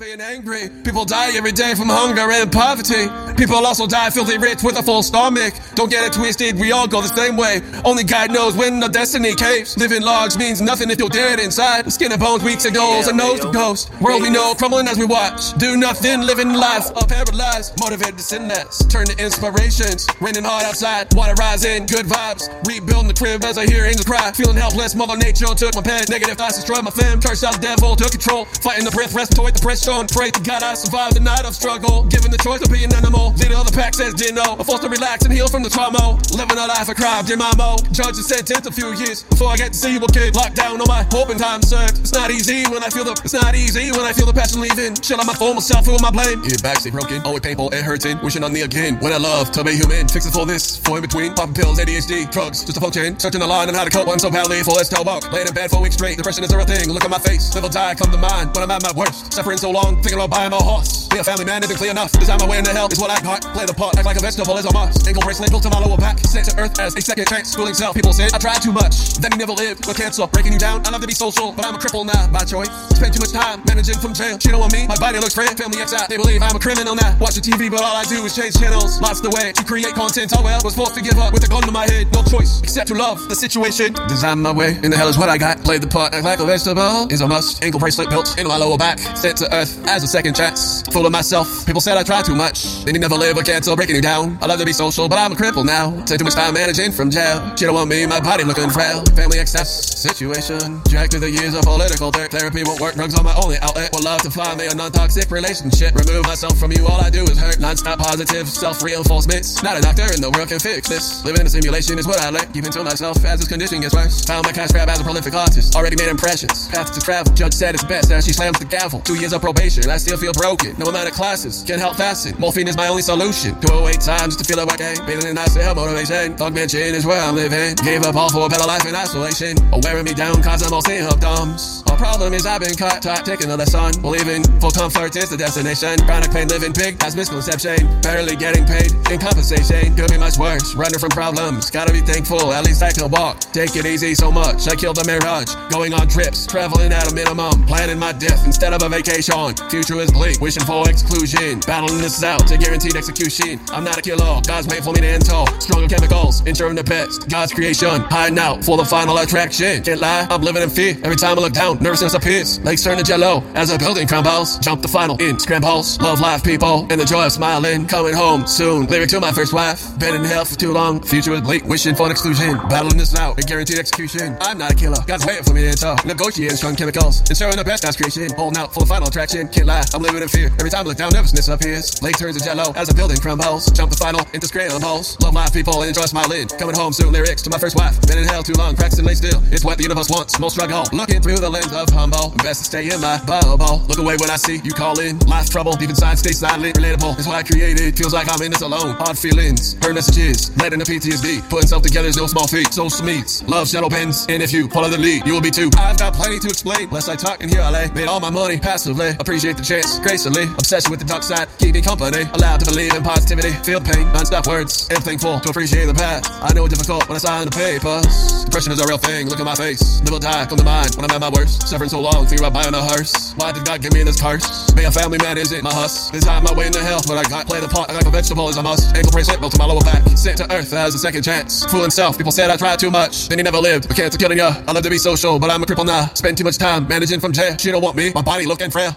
Being angry, people die every day from hunger and poverty. People also die filthy rich with a full stomach. Don't get it twisted, we all go the same way. Only God knows when the destiny caves. Living large means nothing if you're dead inside. Skin and bones, signals, and nose to ghost. World we know crumbling as we watch. Do nothing, living life, a paralyzed. Motivated to sin less, turn to inspirations. Raining hard outside, water rising, good vibes. Rebuilding the crib as I hear angels cry. Feeling helpless, mother nature took my pen. Negative thoughts destroyed my fam. Cursed out the devil, took control. Fighting the breath, respiratory depression. Pray to God I survive the night of struggle. Given the choice to be an animal. Leader of the pack says Dino. I'm forced to relax and heal from the trauma. Living a life of crime, dear mamo. Judge is a few years before I get to see a kid. Locked down on my hope and time served. It's not easy when I feel the it's not easy when I feel the passion leaving. Chill on my former self, who am I blame? Yeah, back stay broken, always painful and hurting. Wishing on me again. When I love to be human. Fixing for this, for in between. Popping pills, ADHD, drugs, just a function. Searching the line on how to cope. I'm so for let's tell walk. Laying in bed for weeks straight. Depression is a real thing. Look at my face. Or die, come to mind. When I'm at my worst. Suffering so long, thinking about buying my horse. Be a family man clear enough. Design my way into hell is what I got. Play the part, act like a vegetable is a must. Ankle bracelet built my lower back. Sent to earth as a second chance. Schooling self. People said I tried too much. Then he never lived. But cancer breaking you down. I love to be social, but I'm a cripple now by choice. Spend too much time managing from jail. She don't want me. My body looks frail. Family out. They believe I'm a criminal now. Watch the TV, but all I do is change channels. Lost the way to create content. Oh well, was forced to give up with a gun to my head. No choice except to love the situation. Design my way. In the hell is what I got. Play the part, act like a vegetable is a must. Ankle bracelet built into my lower back. Sent to earth as a second chance. Full of myself. People said I try too much. Then you never live or cancel, breaking you down. I love to be social, but I'm a cripple now. Take too much time managing from jail. She don't want me, my body looking frail. Family excess situation. Dragged through the years of political dirt. Therapy won't work. Drugs are my only outlet. Would love to find me a non-toxic relationship. Remove myself from you. All I do is hurt. Non-stop positive self-reinforcements. Not a doctor in the world can fix this. Living in a simulation is what I like. Keeping to myself as this condition gets worse. Found my cash grab as a prolific artist. Already made impressions. Path to travel. Judge said it's best as she slams the gavel. Two years of probation. I still feel broken. No amount of classes can help fasten. Morphine is my only solution. 208 times to feel like okay. Feeling in nice to help motivation. Thug mansion is where I'm living. Gave up all for a better life in isolation. Or wearing me down cause I'm all seeing symptoms. My problem is I've been caught, taught, taking another son. Believing full comfort is the destination. Chronic pain, living big, has misconception. Barely getting paid in compensation. Could be much worse. Running from problems. Gotta be thankful, at least I can walk. Take it easy so much. I killed the mirage. Going on trips, traveling at a minimum. Planning my death instead of a vacation. Future is bleak, wishing for exclusion. Battling this out to guaranteed execution. I'm not a killer. God's made for me to enter. Stronger chemicals, ensuring the best. God's creation, hiding out for the final attraction. Can't lie, I'm living in fear. Every time I look down, nervousness appears. Legs turn to jello as a building crumbles. Jump the final in scrambles. Love life, people, and the joy of smiling. Coming home soon. Lyric to my first wife. Been in hell for too long. Future is bleak, wishing for an exclusion. Battling this out, a guaranteed execution. I'm not a killer. God's waiting for me to enter. Negotiating strong chemicals. Ensuring the best God's creation. Holding out for the final attraction. Can't lie, I'm living in fear. Every time I look down, nervousness appears. Lake turns to jello as a building crumbles. Jump the final into scrambles. Love life, people, and enjoy smiling. Coming home soon. Lyrics to my first wife. Been in hell too long. Cracks Practicing lay still. It's what the universe wants. Most struggle. Looking through the lens of humble. Best to stay in my bubble. Look away when I see you calling. Life trouble. Deep inside, stay silent. Relatable. It's what I created. Feels like I'm in this alone. Hard feelings. Heard messages. Letting the PTSD. Putting self together is no small feat. So meets. Love shadow pens. And if you follow the lead, you will be too. I've got plenty to explain. Less I talk and here I lay. Made all my money passively. Appreciate the chance. Gracefully. Obsession with the dark side. Keep me company. Allowed to believe in positivity. Feel pain. Non-stop words. Am thankful to appreciate the path. I know it's difficult when I sign the papers. Depression is a real thing. Look at my face. Live or die. Come to mind when I'm at my worst. Suffering so long. Thinking about buying a hearse. Why did God give me this curse? Being a family man isn't my hus. Design my way into hell, but I got play the part I like a vegetable is a must. Ankle bracelet built to my lower back. Sent to earth as a second chance. Fooling self. People said I tried too much. Then he never lived. But cancer killing ya. I love to be social, but I'm a cripple now. Spend too much time managing from jail. She don't want me. My body looking frail.